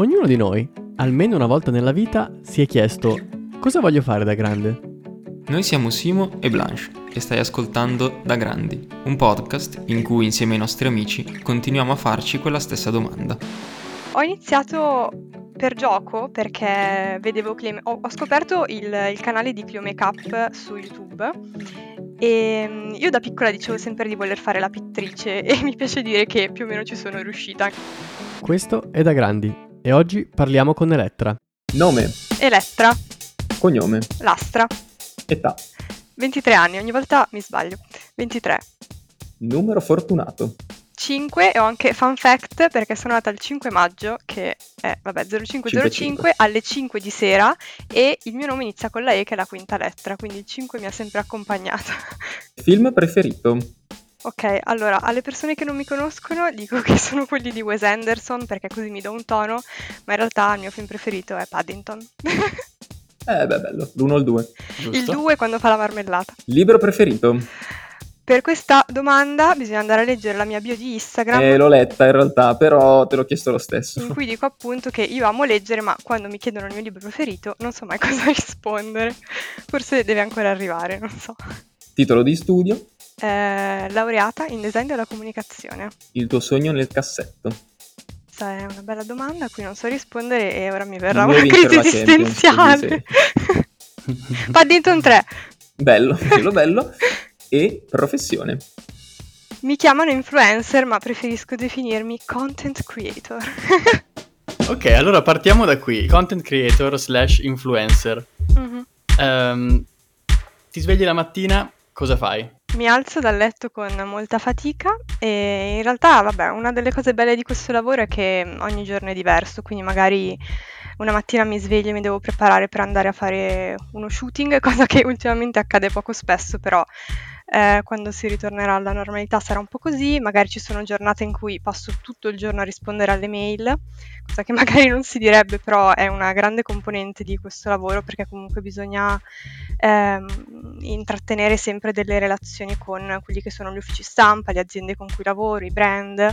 Ognuno di noi, almeno una volta nella vita, si è chiesto cosa voglio fare da grande? Noi siamo Simo e Blanche e stai ascoltando Da Grandi, un podcast in cui insieme ai nostri amici continuiamo a farci quella stessa domanda. Ho iniziato per gioco perché vedevo Clem- ho, ho scoperto il, il canale di Clio Makeup su YouTube e mm, io da piccola dicevo sempre di voler fare la pittrice e mi piace dire che più o meno ci sono riuscita. Questo è Da Grandi e oggi parliamo con Elettra. Nome, Elettra, cognome, Lastra, età, 23 anni, ogni volta mi sbaglio. 23. numero fortunato, 5 e ho anche fun fact perché sono nata il 5 maggio che è vabbè 0505 55. alle 5 di sera e il mio nome inizia con la E che è la quinta lettera, quindi il 5 mi ha sempre accompagnata. film preferito, Ok, allora alle persone che non mi conoscono dico che sono quelli di Wes Anderson perché così mi do un tono, ma in realtà il mio film preferito è Paddington. eh beh bello, l'1 o il 2, il 2 quando fa la marmellata. libro preferito, Per questa domanda bisogna andare a leggere la mia bio di Instagram. eh, l'ho letta in realtà, però te l'ho chiesto lo stesso. in cui dico appunto che io amo leggere, ma quando mi chiedono il mio libro preferito non so mai cosa rispondere. Forse deve ancora arrivare, non so. Titolo di studio, Eh, laureata in design della comunicazione. il tuo sogno nel cassetto, Questa è una bella domanda a cui non so rispondere e ora mi verrà Vuoi una crisi esistenziale. Paddington 3. bello, quello bello, e professione, Mi chiamano influencer, ma preferisco definirmi content creator. Ok, allora partiamo da qui. Content creator slash influencer. Mhm. Ehm, ti svegli la mattina, cosa fai? Mi alzo dal letto con molta fatica e in realtà, vabbè, una delle cose belle di questo lavoro è che ogni giorno è diverso, quindi magari una mattina mi sveglio e mi devo preparare per andare a fare uno shooting, cosa che ultimamente accade poco spesso, però eh, quando si ritornerà alla normalità sarà un po' così, magari ci sono giornate in cui passo tutto il giorno a rispondere alle mail, cosa che magari non si direbbe, però è una grande componente di questo lavoro perché comunque bisogna ehm, intrattenere sempre delle relazioni con quelli che sono gli uffici stampa, le aziende con cui lavoro, i brand.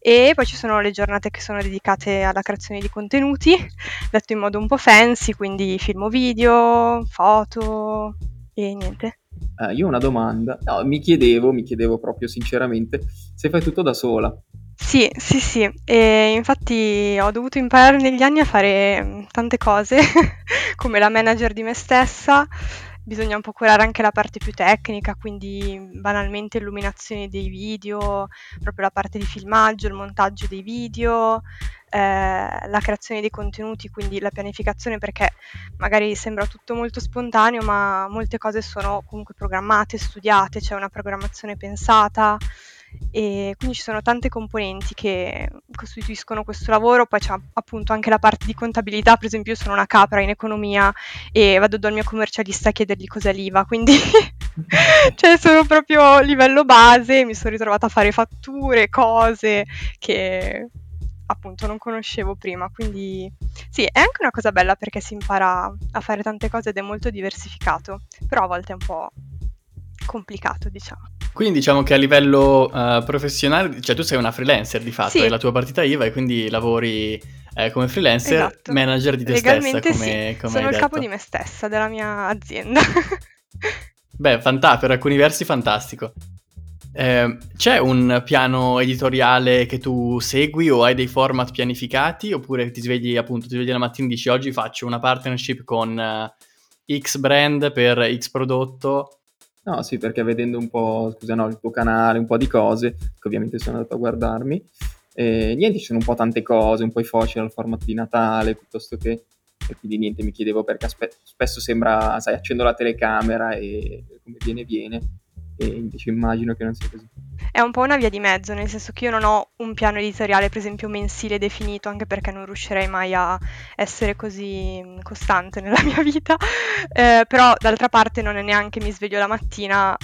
E poi ci sono le giornate che sono dedicate alla creazione di contenuti, detto in modo un po' fancy, quindi film o video, foto e niente. Eh, io ho una domanda, no, mi chiedevo, mi chiedevo proprio sinceramente, se fai tutto da sola, Sì, sì, sì, e infatti ho dovuto imparare negli anni a fare mm, tante cose, come la manager di me stessa, bisogna un po' curare anche la parte più tecnica, quindi banalmente illuminazione dei video, proprio la parte di filmaggio, il montaggio dei video, eh, la creazione dei contenuti, quindi la pianificazione, perché magari sembra tutto molto spontaneo, ma molte cose sono comunque programmate, studiate, c'è una programmazione pensata e quindi ci sono tante componenti che costituiscono questo lavoro, poi c'è appunto anche la parte di contabilità, per esempio io sono una capra in economia e vado dal mio commercialista a chiedergli cos'è l'IVA, quindi cioè sono proprio livello base, mi sono ritrovata a fare fatture, cose che appunto non conoscevo prima, quindi sì, è anche una cosa bella perché si impara a fare tante cose ed è molto diversificato, però a volte è un po' complicato, diciamo. Quindi diciamo che a livello eh, professionale, cioè tu sei una freelancer di fatto, Sì. hai la tua partita IVA e quindi lavori eh, come freelancer, Esatto. manager di te stessa, Legalmente come, sì, come sono il capo detto. di me stessa, della mia azienda. Beh, fanta- per alcuni versi fantastico. Eh, c'è un piano editoriale che tu segui o hai dei format pianificati oppure ti svegli appunto, ti svegli la mattina e dici oggi faccio una partnership con eh, X brand per X prodotto No, sì, perché vedendo un po', scusa, no, il tuo canale, un po' di cose, che ovviamente sono andato a guardarmi, e niente, ci sono un po' tante cose, un po' i social, il format di Natale, piuttosto che... E quindi niente, mi chiedevo perché aspe- spesso sembra, sai, accendo la telecamera e come viene viene, e invece immagino che non sia così. È un po' una via di mezzo, nel senso che io non ho un piano editoriale, per esempio, mensile definito, anche perché non riuscirei mai a essere così mm, costante nella mia vita. Eh, però, d'altra parte, non è neanche mi sveglio la mattina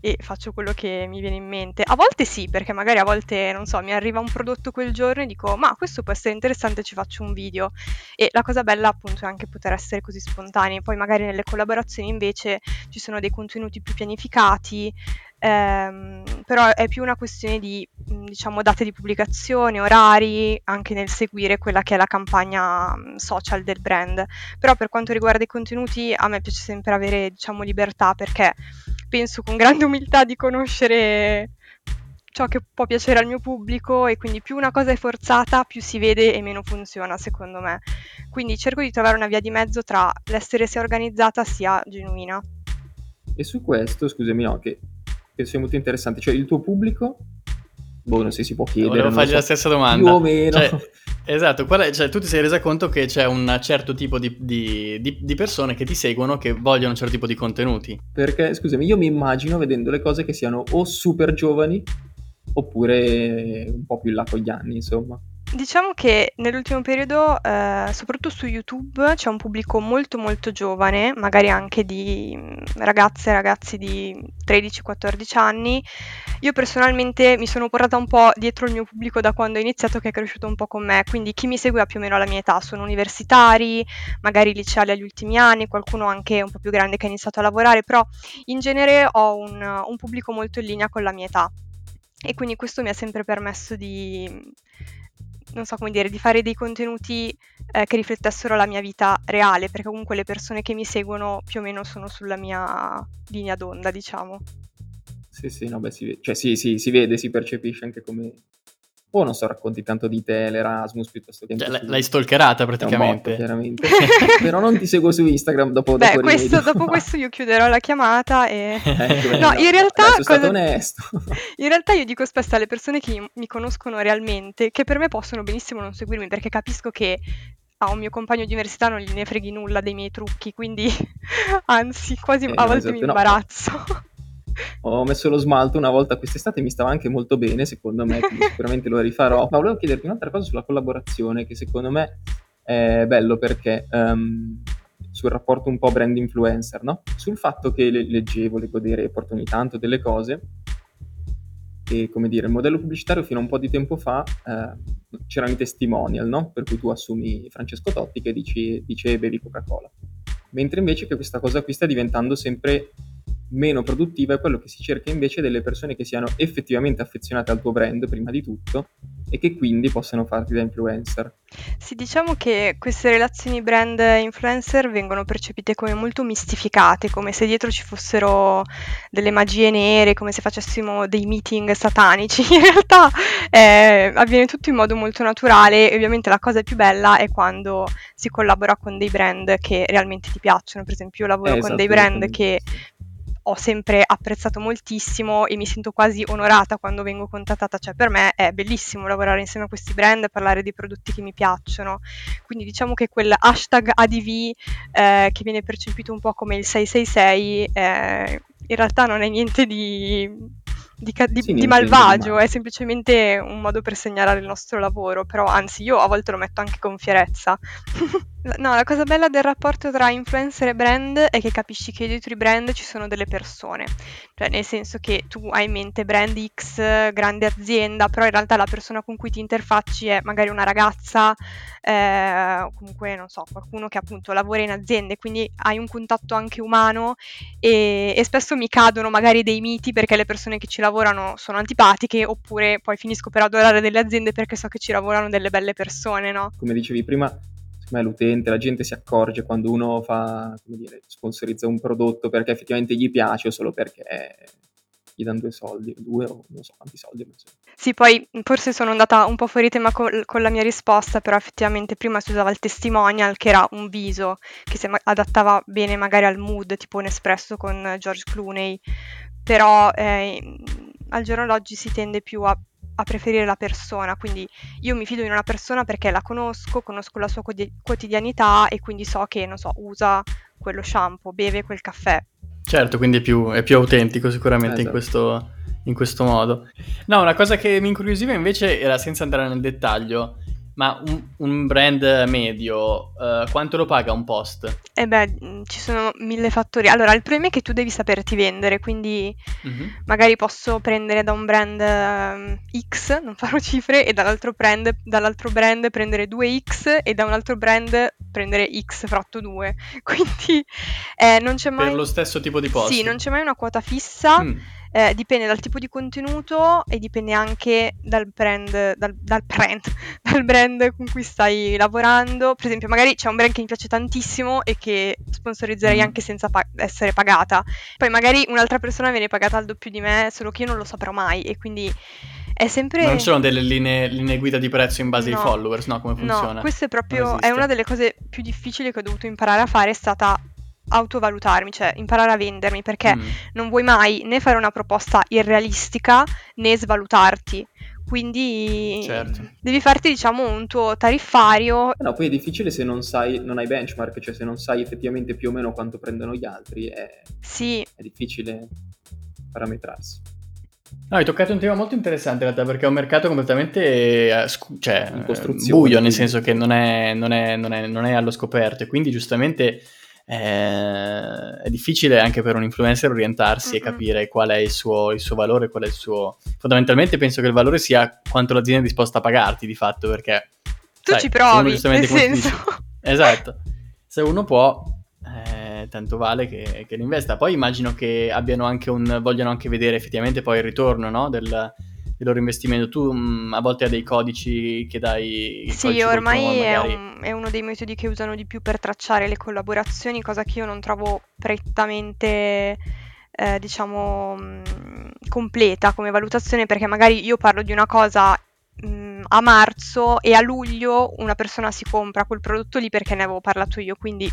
e faccio quello che mi viene in mente. A volte sì, perché magari a volte, non so, mi arriva un prodotto quel giorno e dico, ma questo può essere interessante, ci faccio un video. E la cosa bella appunto è anche poter essere così spontanei. Poi magari nelle collaborazioni invece ci sono dei contenuti più pianificati, ehm, però è più una questione di, diciamo, date di pubblicazione, orari, anche nel seguire quella che è la campagna social del brand. Però per quanto riguarda i contenuti, a me piace sempre avere, diciamo, libertà perché penso con grande umiltà di conoscere ciò che può piacere al mio pubblico e quindi più una cosa è forzata più si vede e meno funziona secondo me. Quindi cerco di trovare una via di mezzo tra l'essere sia organizzata sia genuina. E su questo, scusami, no, che penso sia molto interessante, cioè il tuo pubblico boh, non se si può chiedere. Volevo fargli so, la stessa domanda. Più o meno. Cioè, esatto, è, cioè, tu ti sei resa conto che c'è un certo tipo di, di, di, di, persone che ti seguono che vogliono un certo tipo di contenuti. Perché, scusami, io mi immagino vedendo le cose che siano o super giovani oppure un po' più in là con gli anni, insomma. Diciamo che nell'ultimo periodo, eh, soprattutto su YouTube, c'è un pubblico molto molto giovane, magari anche di mm, ragazze e ragazzi di 13-14 anni. Io personalmente mi sono portata un po' dietro il mio pubblico da quando ho iniziato, che è cresciuto un po' con me, quindi chi mi segue ha più o meno la mia età, sono universitari, magari liceali agli ultimi anni, qualcuno anche un po' più grande che ha iniziato a lavorare, però in genere ho un, un pubblico molto in linea con la mia età. E quindi questo mi ha sempre permesso di non so come dire, di fare dei contenuti eh, che riflettessero la mia vita reale, perché comunque le persone che mi seguono più o meno sono sulla mia linea d'onda, diciamo. Sì, sì, no, beh, si, cioè, sì, sì, si vede, si percepisce anche come o non so, racconti tanto di te, l'Erasmus piuttosto che... Cioè, l'hai stalkerata praticamente. Botto, chiaramente. Però non ti seguo su Instagram dopo... Beh, dopo questo, dopo questo io chiuderò la chiamata e... Eh, no, in realtà... Cosa... stato onesto. In realtà io dico spesso alle persone che mi conoscono realmente che per me possono benissimo non seguirmi perché capisco che a un mio compagno di università non gliene freghi nulla dei miei trucchi, quindi anzi quasi eh, a volte esatto, mi imbarazzo. No ho messo lo smalto una volta quest'estate, mi stava anche molto bene, secondo me, sicuramente lo rifarò. Ma volevo chiederti un'altra cosa sulla collaborazione, che secondo me è bello perché um, sul rapporto un po' brand influencer, no? Sul fatto che le, leggevo, leggo dei report ogni tanto, delle cose, e come dire, il modello pubblicitario fino a un po' di tempo fa eh, c'erano i testimonial, no? Per cui tu assumi Francesco Totti che dici, dice bevi Coca-Cola. Mentre invece che questa cosa qui sta diventando sempre meno produttiva è quello che si cerca invece delle persone che siano effettivamente affezionate al tuo brand prima di tutto e che quindi possano farti da influencer. Sì, diciamo che queste relazioni brand influencer vengono percepite come molto mistificate, come se dietro ci fossero delle magie nere, come se facessimo dei meeting satanici. In realtà eh, avviene tutto in modo molto naturale e ovviamente la cosa più bella è quando si collabora con dei brand che realmente ti piacciono. Per esempio, io lavoro eh, con dei brand che ho sempre apprezzato moltissimo e mi sento quasi onorata quando vengo contattata, cioè per me è bellissimo lavorare insieme a questi brand e parlare dei prodotti che mi piacciono, quindi diciamo che quel hashtag ADV eh, che viene percepito un po' come il 666 eh, in realtà non è niente di di, di, sì, di malvagio, è semplicemente un modo per segnalare il nostro lavoro, però anzi io a volte lo metto anche con fierezza. no, la cosa bella del rapporto tra influencer e brand è che capisci che dietro i brand ci sono delle persone, cioè nel senso che tu hai in mente brand X, grande azienda, però in realtà la persona con cui ti interfacci è magari una ragazza, eh, comunque non so, qualcuno che appunto lavora in aziende, quindi hai un contatto anche umano e, e spesso mi cadono magari dei miti perché le persone che ci lavorano sono antipatiche oppure poi finisco per adorare delle aziende perché so che ci lavorano delle belle persone, no? Come dicevi prima, me l'utente, la gente si accorge quando uno fa, come dire, sponsorizza un prodotto perché effettivamente gli piace o solo perché gli danno due soldi, due o non so quanti soldi. So. Sì, poi forse sono andata un po' fuori tema col, con la mia risposta, però effettivamente prima si usava il testimonial che era un viso che si adattava bene magari al mood, tipo un espresso con George Clooney, però eh, al giorno d'oggi si tende più a, a, preferire la persona, quindi io mi fido di una persona perché la conosco, conosco la sua quotidianità e quindi so che, non so, usa quello shampoo, beve quel caffè. Certo, quindi è più, è più autentico sicuramente esatto. in, questo, in questo modo. No, una cosa che mi incuriosiva invece era senza andare nel dettaglio, Ma un, un brand medio, uh, quanto lo paga un post? Eh beh, mm, ci sono mille fattori. Allora, il problema è che tu devi saperti vendere, quindi mm-hmm. magari posso prendere da un brand uh, X, non farò cifre, e dall'altro brand, dall'altro brand prendere 2X e da un altro brand prendere X fratto 2. Quindi eh, non c'è mai... Per lo stesso tipo di post? Sì, non c'è mai una quota fissa. Mm eh, dipende dal tipo di contenuto e dipende anche dal brand, dal, dal, brand, dal brand con cui stai lavorando. Per esempio, magari c'è un brand che mi piace tantissimo e che sponsorizzerei mm. anche senza pa- essere pagata. Poi magari un'altra persona viene pagata al doppio di me, solo che io non lo saprò mai e quindi è sempre... non ci sono delle linee, linee, guida di prezzo in base no. ai followers, no? Come funziona? No, questo è proprio, è una delle cose più difficili che ho dovuto imparare a fare, è stata autovalutarmi, cioè imparare a vendermi, perché mm. non vuoi mai né fare una proposta irrealistica né svalutarti. Quindi certo. devi farti, diciamo, un tuo tariffario. No, poi è difficile se non sai, non hai benchmark, cioè se non sai effettivamente più o meno quanto prendono gli altri, è, sì. è difficile parametrarsi. No, hai toccato un tema molto interessante in realtà perché è un mercato completamente eh, cioè, buio, nel senso che non è, non, è, non, è, non è allo scoperto e quindi giustamente eh, è difficile anche per un influencer orientarsi mm-hmm. e capire qual è il suo, il suo, valore, qual è il suo... Fondamentalmente penso che il valore sia quanto l'azienda è disposta a pagarti di fatto, perché... Tu sai, ci provi, nel senso... esatto. Se uno può, eh, tanto vale che, che l'investa. Poi immagino che abbiano anche un... vogliano anche vedere effettivamente poi il ritorno, no? Del, il loro investimento. Tu mh, mm, a volte hai dei codici che dai... Sì, ormai è, un, è, uno dei metodi che usano di più per tracciare le collaborazioni, cosa che io non trovo prettamente, eh, diciamo, mh, mm, completa come valutazione, perché magari io parlo di una cosa mm, a marzo e a luglio una persona si compra quel prodotto lì perché ne avevo parlato io, quindi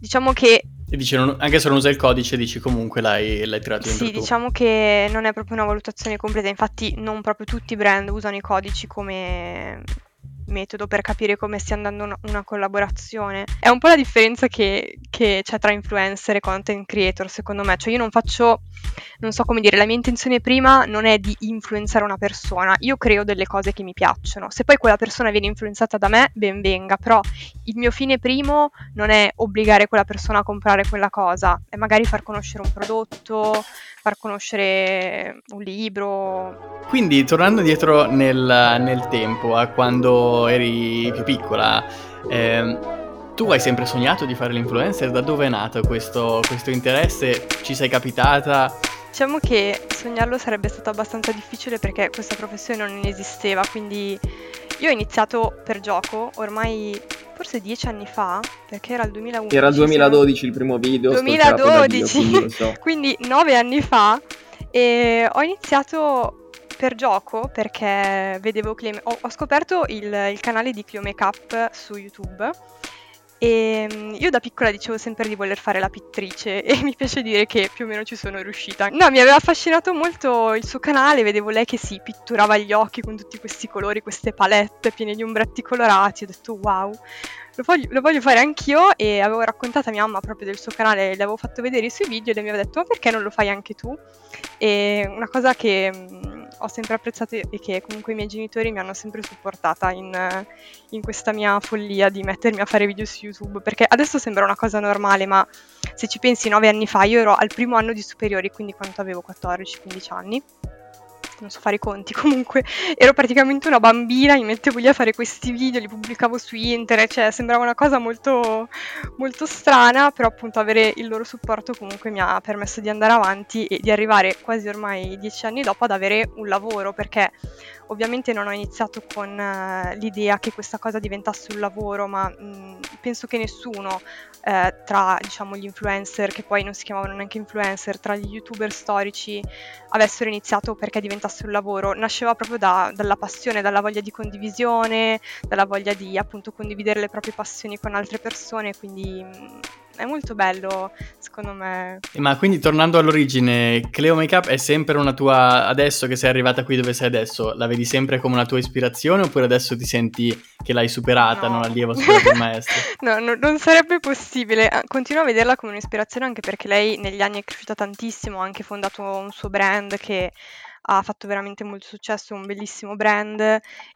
diciamo che e dici, non, anche se non usa il codice, dici comunque l'hai, l'hai tirato dentro Sì, tu. diciamo che non è proprio una valutazione completa, infatti non proprio tutti i brand usano i codici come metodo per capire come stia andando una, collaborazione. È un po' la differenza che, che, c'è tra influencer e content creator, secondo me. Cioè io non faccio, non so come dire, la mia intenzione prima non è di influenzare una persona, io creo delle cose che mi piacciono. Se poi quella persona viene influenzata da me, ben venga, però il mio fine primo non è obbligare quella persona a comprare quella cosa, è magari far conoscere un prodotto, far conoscere un libro. Quindi, tornando dietro nel, nel tempo, a quando eri più piccola, ehm, tu hai sempre sognato di fare l'influencer? Da dove è nato questo, questo interesse? Ci sei capitata? Diciamo che sognarlo sarebbe stato abbastanza difficile perché questa professione non esisteva, quindi io ho iniziato per gioco ormai forse dieci anni fa, perché era il 2011. Era il 2012 il primo video. 2012, Dio, so. quindi nove anni fa. E ho iniziato per gioco perché vedevo Clem... ho, ho scoperto il, il canale di Clio Makeup su YouTube e ehm, io da piccola dicevo sempre di voler fare la pittrice e mi piace dire che più o meno ci sono riuscita. No, mi aveva affascinato molto il suo canale, vedevo lei che si pitturava gli occhi con tutti questi colori, queste palette piene di ombretti colorati, ho detto wow, lo voglio, lo voglio, fare anch'io e avevo raccontato a mia mamma proprio del suo canale, le avevo fatto vedere i suoi video e lei mi aveva detto ma perché non lo fai anche tu? E una cosa che mh, ho sempre apprezzato e che comunque i miei genitori mi hanno sempre supportata in, in questa mia follia di mettermi a fare video su YouTube, perché adesso sembra una cosa normale, ma se ci pensi nove anni fa io ero al primo anno di superiori, quindi quando avevo 14-15 anni non so fare i conti, comunque ero praticamente una bambina, mi mettevo lì a fare questi video, li pubblicavo su internet, cioè sembrava una cosa molto, molto strana, però appunto avere il loro supporto comunque mi ha permesso di andare avanti e di arrivare quasi ormai dieci anni dopo ad avere un lavoro, perché ovviamente non ho iniziato con uh, l'idea che questa cosa diventasse un lavoro, ma mh, penso che nessuno eh, tra diciamo, gli influencer, che poi non si chiamavano neanche influencer, tra gli youtuber storici avessero iniziato perché diventasse un lavoro, nasceva proprio da, dalla passione, dalla voglia di condivisione, dalla voglia di appunto condividere le proprie passioni con altre persone, quindi mh, è molto bello, secondo me. Ma quindi tornando all'origine, Cleo Makeup è sempre una tua, adesso che sei arrivata qui dove sei adesso, la vedi sempre come una tua ispirazione oppure adesso ti senti che l'hai superata, no. non allievo superato il maestro? no, no, non sarebbe possibile, ah, continuo a vederla come un'ispirazione anche perché lei negli anni è cresciuta tantissimo, ha anche fondato un suo brand che ha fatto veramente molto successo, è un bellissimo brand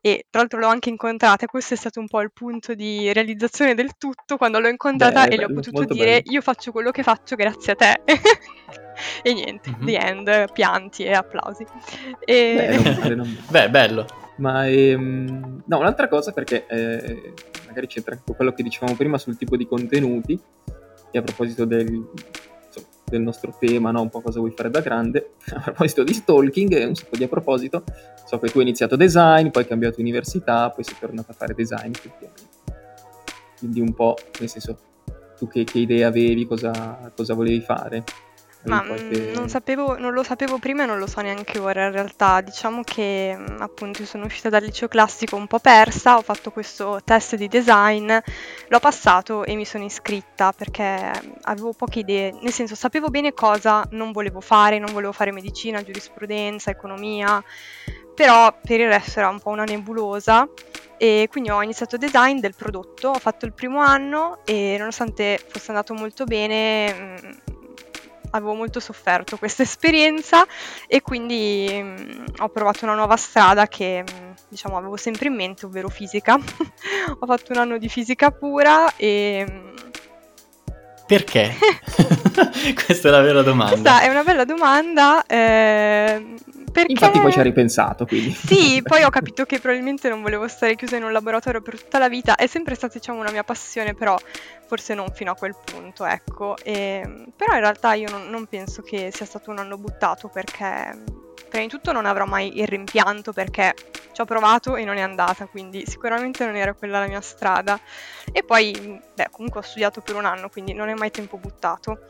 e tra l'altro l'ho anche incontrata questo è stato un po' il punto di realizzazione del tutto quando l'ho incontrata Beh, e le ho potuto dire bello. io faccio quello che faccio grazie a te. e niente, Mhm. the end, pianti e applausi. E... Beh, male, non. Beh, bello. Ma ehm, no, un'altra cosa perché eh, magari c'entra quello che dicevamo prima sul tipo di contenuti e a proposito del, del nostro tema, no? un po' cosa vuoi fare da grande, a proposito di stalking e un sacco di a proposito, so che tu hai iniziato design, poi hai cambiato università, poi sei tornato a fare design effettivamente. Quindi un po', nel senso, tu che, che idee avevi, cosa, cosa volevi fare? Ma qualche- mm, non, sapevo, non lo sapevo prima e non lo so neanche ora in realtà. Diciamo che mm, appunto io sono uscita dal liceo classico un po' persa, ho fatto questo test di design, l'ho passato e mi sono iscritta perché mm, avevo poche idee, nel senso sapevo bene cosa non volevo fare, non volevo fare medicina, giurisprudenza, economia, però per il resto era un po' una nebulosa e quindi ho iniziato design del prodotto, ho fatto il primo anno e nonostante fosse andato molto bene, avevo molto sofferto questa esperienza e quindi mm, ho provato una nuova strada che mm, diciamo avevo sempre in mente, ovvero fisica. ho fatto un anno di fisica pura e mm, Perché? Questa è la vera domanda. questa è una bella domanda ehm, perché Infatti poi ci hai ripensato, quindi. Sì, poi ho capito che probabilmente non volevo stare chiusa in un laboratorio per tutta la vita, è sempre stata diciamo una mia passione, però forse non fino a quel punto, ecco. E, però in realtà io non, non penso che sia stato un anno buttato perché prima di tutto non avrò mai il rimpianto perché ci ho provato e non è andata, quindi sicuramente non era quella la mia strada. E poi, beh, comunque ho studiato per un anno, quindi non è mai tempo buttato.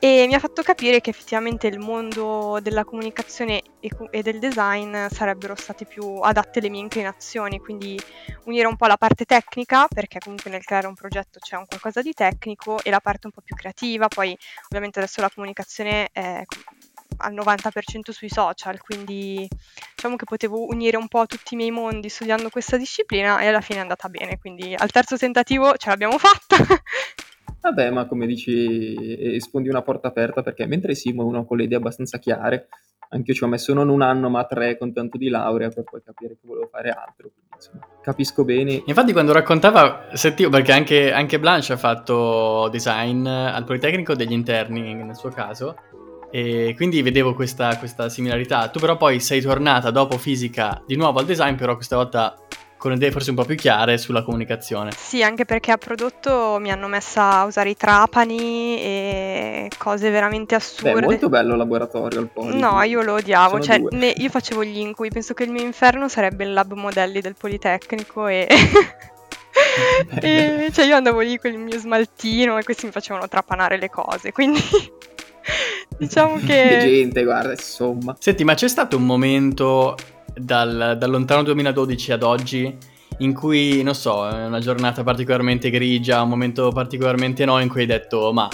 E mi ha fatto capire che effettivamente il mondo della comunicazione e, del design sarebbero stati più adatte alle mie inclinazioni, quindi unire un po' la parte tecnica, perché comunque nel creare un progetto c'è un qualcosa di tecnico, e la parte un po' più creativa, poi ovviamente adesso la comunicazione è al 90% sui social, quindi diciamo che potevo unire un po' tutti i miei mondi studiando questa disciplina e alla fine è andata bene, quindi al terzo tentativo ce l'abbiamo fatta. Vabbè, ma come dici, eh, spondi una porta aperta perché mentre Simo è uno con le idee abbastanza chiare, anche io ci ho messo non un anno ma tre con tanto di laurea per poi capire che volevo fare altro. Quindi, insomma, capisco bene. Infatti quando raccontava, sentivo, perché anche, anche Blanche ha fatto design al Politecnico degli interni nel suo caso, e quindi vedevo questa, questa similarità. Tu però poi sei tornata dopo fisica di nuovo al design, però questa volta con idee forse un po' più chiare sulla comunicazione. Sì, anche perché a prodotto mi hanno messa a usare i trapani e cose veramente assurde. è molto bello il laboratorio al Poli. No, io lo odiavo, Sono cioè ne- io facevo gli incubi, penso che il mio inferno sarebbe il lab modelli del Politecnico e... e cioè io andavo lì con il mio smaltino e questi mi facevano trapanare le cose, quindi diciamo Che che... gente, guarda, insomma. Senti, ma c'è stato un momento dal, dal lontano 2012 ad oggi in cui, non so, è una giornata particolarmente grigia, un momento particolarmente no, in cui hai detto, ma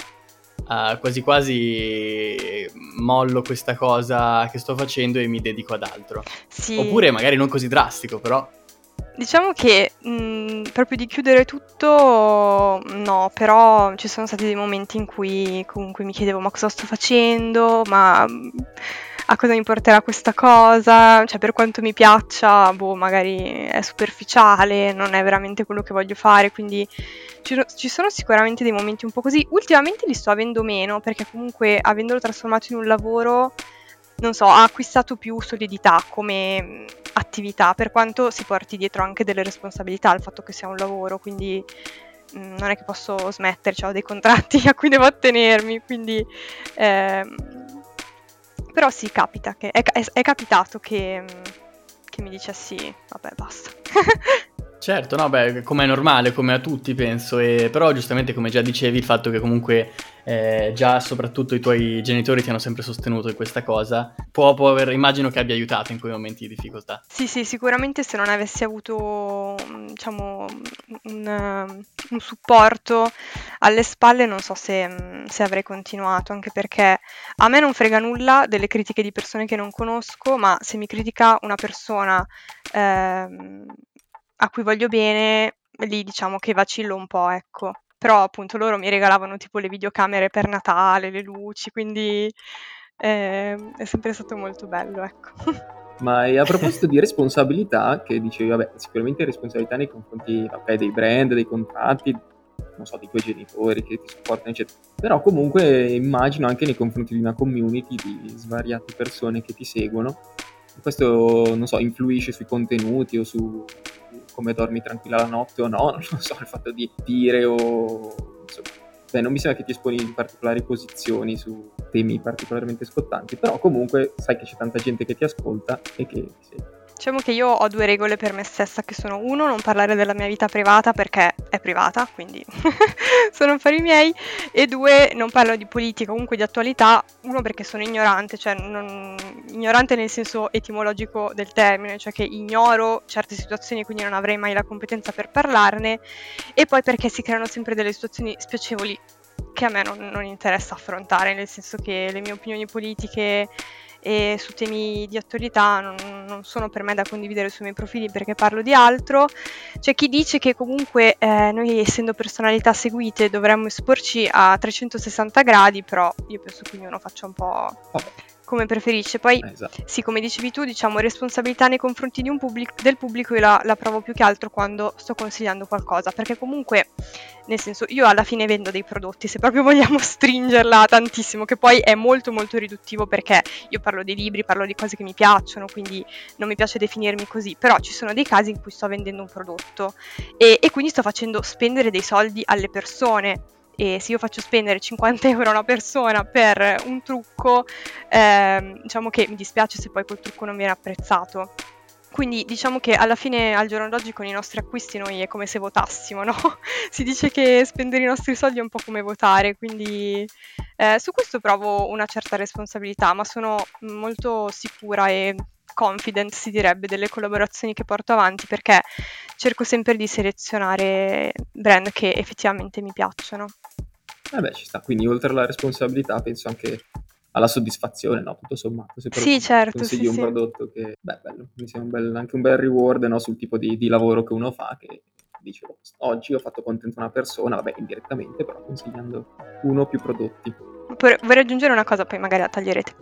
eh, quasi quasi mollo questa cosa che sto facendo e mi dedico ad altro. Sì. Oppure magari non così drastico, però... Diciamo che mh, proprio di chiudere tutto no, però ci sono stati dei momenti in cui comunque mi chiedevo ma cosa sto facendo, ma mh, a cosa mi porterà questa cosa, cioè per quanto mi piaccia, boh, magari è superficiale, non è veramente quello che voglio fare, quindi ci sono sicuramente dei momenti un po' così. Ultimamente li sto avendo meno perché comunque avendolo trasformato in un lavoro non so, ha acquistato più solidità come mh, attività, per quanto si porti dietro anche delle responsabilità al fatto che sia un lavoro, quindi mh, non è che posso smettere, cioè, ho dei contratti a cui devo attenermi, quindi... ehm, però sì, capita, che, è, è- è capitato che, mh, che mi dicessi, vabbè, basta. Certo, no, beh, come è normale, come a tutti penso, e, però giustamente come già dicevi il fatto che comunque eh, già soprattutto i tuoi genitori ti hanno sempre sostenuto in questa cosa, può, può aver, immagino che abbia aiutato in quei momenti di difficoltà. Sì, sì, sicuramente se non avessi avuto, mm, diciamo, un, eh, un supporto alle spalle non so se, mm, se avrei continuato, anche perché a me non frega nulla delle critiche di persone che non conosco, ma se mi critica una persona ehm, a cui voglio bene, lì diciamo che vacillo un po', ecco. Però appunto loro mi regalavano tipo le videocamere per Natale, le luci, quindi eh, è sempre stato molto bello, ecco. Ma a proposito di responsabilità, che dicevi, vabbè, sicuramente responsabilità nei confronti okay, dei brand, dei contratti, non so, dei tuoi genitori che ti supportano, eccetera. Però comunque immagino anche nei confronti di una community di svariate persone che ti seguono. Questo, non so, influisce sui contenuti o su come dormi tranquilla la notte o no, non so, il fatto di dire o... Insomma, beh, non mi sembra che ti esponi in particolari posizioni su temi particolarmente scottanti, però comunque sai che c'è tanta gente che ti ascolta e che ti segue. Diciamo che io ho due regole per me stessa che sono uno, non parlare della mia vita privata perché è privata, quindi sono affari miei, e due, non parlo di politica, comunque di attualità, uno perché sono ignorante, cioè non, ignorante nel senso etimologico del termine, cioè che ignoro certe situazioni quindi non avrei mai la competenza per parlarne, e poi perché si creano sempre delle situazioni spiacevoli che a me non, non interessa affrontare, nel senso che le mie opinioni politiche e su temi di attualità non, non, sono per me da condividere sui miei profili perché parlo di altro. C'è chi dice che comunque eh, noi essendo personalità seguite dovremmo esporci a 360 gradi, però io penso che ognuno faccia un po' come preferisce. Poi, eh, esatto. sì, come dicevi tu, diciamo, responsabilità nei confronti pubblic- del pubblico io la, la, provo più che altro quando sto consigliando qualcosa, perché comunque, nel senso, io alla fine vendo dei prodotti, se proprio vogliamo stringerla tantissimo, che poi è molto molto riduttivo perché io parlo dei libri, parlo di cose che mi piacciono, quindi non mi piace definirmi così, però ci sono dei casi in cui sto vendendo un prodotto e, e quindi sto facendo spendere dei soldi alle persone e se io faccio spendere 50 euro a una persona per un trucco, eh, diciamo che mi dispiace se poi quel trucco non viene apprezzato. Quindi diciamo che alla fine, al giorno d'oggi, con i nostri acquisti noi è come se votassimo, no? si dice che spendere i nostri soldi è un po' come votare, quindi eh, su questo provo una certa responsabilità, ma sono molto sicura e confident, si direbbe, delle collaborazioni che porto avanti perché cerco sempre di selezionare brand che effettivamente mi piacciono. Eh beh, ci sta, quindi oltre alla responsabilità penso anche alla soddisfazione, no? Tutto sommato. Se sì, certo. Consigli sì, un sì. prodotto che, beh, bello, mi sembra un bel, anche un bel reward, no? Sul tipo di, di, lavoro che uno fa, che dice, oh, oggi ho fatto contento una persona, vabbè, indirettamente, però consigliando uno o più prodotti. Vorrei aggiungere una cosa, poi magari la taglierete.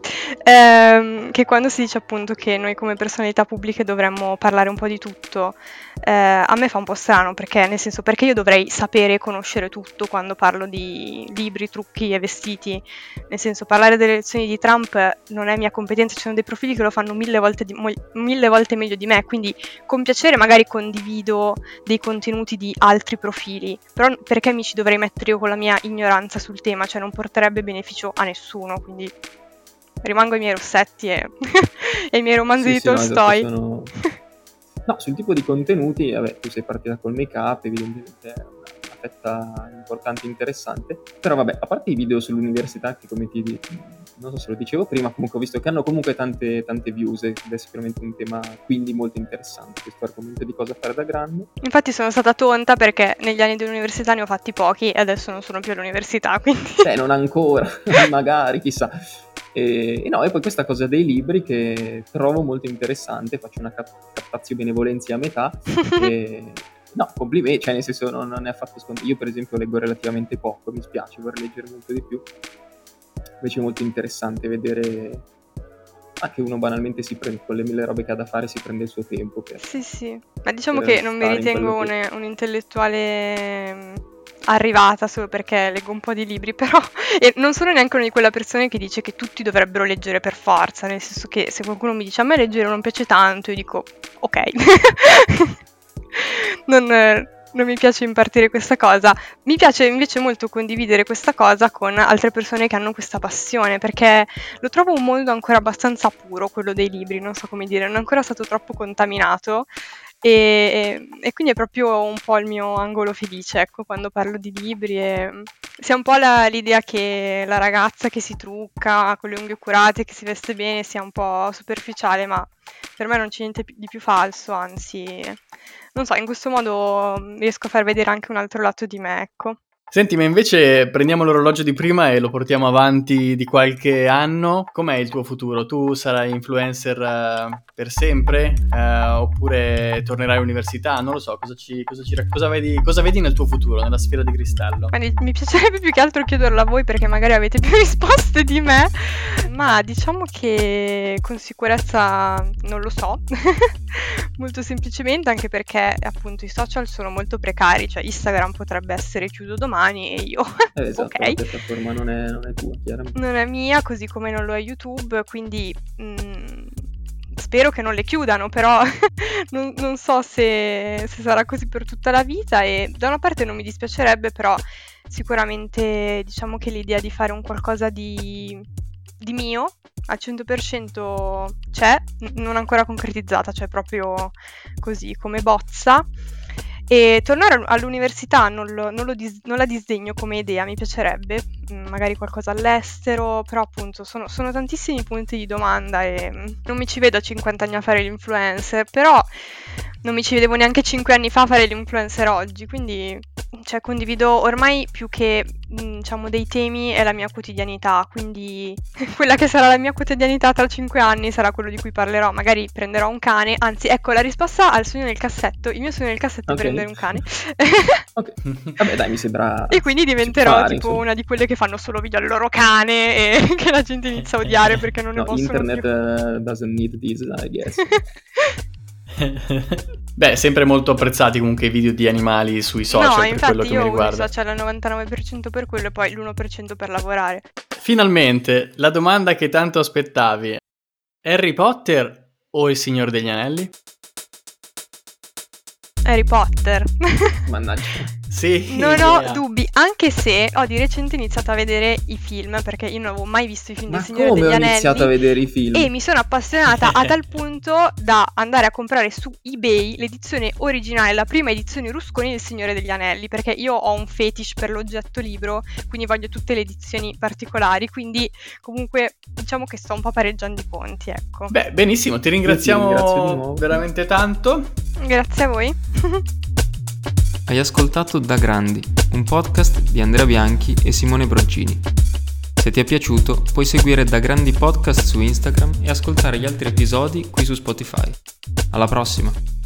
Ehm, che quando si dice appunto che noi come personalità pubbliche dovremmo parlare un po' di tutto, eh, a me fa un po' strano perché, nel senso, perché io dovrei sapere e conoscere tutto quando parlo di libri, trucchi e vestiti. Nel senso, parlare delle elezioni di Trump non è mia competenza, ci sono dei profili che lo fanno mille volte, di, mille volte meglio di me, quindi con piacere magari condivido dei contenuti di altri profili, però perché mi ci dovrei mettere io con la mia ignoranza sul tema, cioè non porterebbe beneficio a nessuno, quindi rimango ai miei rossetti e, ai miei romanzi sì, di sì, Tolstoi. No, sono... no, sul tipo di contenuti, vabbè, tu sei partita col make-up, evidentemente è una, una fetta importante e interessante, però vabbè, a parte i video sull'università che come ti non so se lo dicevo prima, comunque ho visto che hanno comunque tante, tante views ed è sicuramente un tema quindi molto interessante questo argomento di cosa fare da grande. Infatti sono stata tonta perché negli anni dell'università ne ho fatti pochi e adesso non sono più all'università, quindi... Beh, non ancora, magari, chissà. E, e, no, e poi questa cosa dei libri che trovo molto interessante, faccio una captazio benevolenza a metà. e, no, complimenti, cioè nel senso non, non è affatto scontato. Io per esempio leggo relativamente poco, mi spiace, vorrei leggere molto di più. Invece è molto interessante vedere anche uno banalmente si prende con le mille robe che ha da fare, si prende il suo tempo. Per, sì, sì, ma diciamo che non mi ritengo un, che... un intellettuale arrivata solo perché leggo un po' di libri, però e non sono neanche una di quelle persone che dice che tutti dovrebbero leggere per forza, nel senso che se qualcuno mi dice a me leggere non piace tanto, io dico ok. non, non mi piace impartire questa cosa. Mi piace invece molto condividere questa cosa con altre persone che hanno questa passione, perché lo trovo un mondo ancora abbastanza puro, quello dei libri, non so come dire, non è ancora stato troppo contaminato e, e, quindi è proprio un po' il mio angolo felice, ecco, quando parlo di libri. E... Sia un po' la, l'idea che la ragazza che si trucca con le unghie curate, che si veste bene, sia un po' superficiale, ma per me non c'è niente di più falso, anzi, non so, in questo modo riesco a far vedere anche un altro lato di me, ecco. Senti, ma invece prendiamo l'orologio di prima e lo portiamo avanti di qualche anno. Com'è il tuo futuro? Tu sarai influencer uh, per sempre? Uh, oppure tornerai all'università? Non lo so, cosa, ci, cosa, ci, cosa, vedi, cosa, vedi, nel tuo futuro, nella sfera di cristallo? Mi piacerebbe più che altro chiederlo a voi perché magari avete più risposte di me. Ma diciamo che con sicurezza non lo so. molto semplicemente anche perché appunto i social sono molto precari, cioè Instagram potrebbe essere chiuso domani domani e io... Eh, esatto, ok. la piattaforma non è, non è, tua, chiaramente. Non è mia, così come non lo è YouTube, quindi... Mh, mm, spero che non le chiudano, però non, non, so se, se, sarà così per tutta la vita e da una parte non mi dispiacerebbe, però sicuramente diciamo che l'idea di fare un qualcosa di, di mio al 100% c'è, n- non ancora concretizzata, cioè proprio così come bozza. E tornare all'università non, lo, non, lo dis- non, la disdegno come idea, mi piacerebbe, mm, magari qualcosa all'estero, però appunto sono, sono, tantissimi punti di domanda e non mi ci vedo a 50 anni a fare l'influencer, però non mi ci vedevo neanche 5 anni fa a fare l'influencer oggi, quindi cioè, condivido ormai più che diciamo dei temi è la mia quotidianità, quindi quella che sarà la mia quotidianità tra 5 anni sarà quello di cui parlerò, magari prenderò un cane, anzi ecco la risposta al sogno nel cassetto, il mio sogno nel cassetto okay. è prendere un cane. ok, vabbè dai mi sembra... E quindi diventerò fare, tipo insomma. una di quelle che fanno solo video al loro cane e che la gente inizia a odiare perché non no, ne possono internet più. Internet uh, doesn't need this, I guess. Beh, sempre molto apprezzati comunque i video di animali sui social no, per infatti quello che io mi riguarda. i social al 99% per quello e poi l'1% per lavorare. Finalmente, la domanda che tanto aspettavi. Harry Potter o Il Signore degli Anelli? Harry Potter. Mannaggia. Sì. Non ho dubbi, anche se ho di recente iniziato a vedere i film, perché io non avevo mai visto i film Ma del Signore come degli ho Anelli. iniziato a vedere i film? E mi sono appassionata a tal punto da andare a comprare su eBay l'edizione originale, la prima edizione Rusconi del Signore degli Anelli, perché io ho un fetish per l'oggetto libro, quindi voglio tutte le edizioni particolari, quindi comunque diciamo che sto un po' pareggiando i conti, ecco. Beh, benissimo, ti ringraziamo veramente tanto. Grazie a voi. Hai ascoltato Da Grandi, un podcast di Andrea Bianchi e Simone Broggini. Se ti è piaciuto, puoi seguire Da Grandi Podcast su Instagram e ascoltare gli altri episodi qui su Spotify. Alla prossima!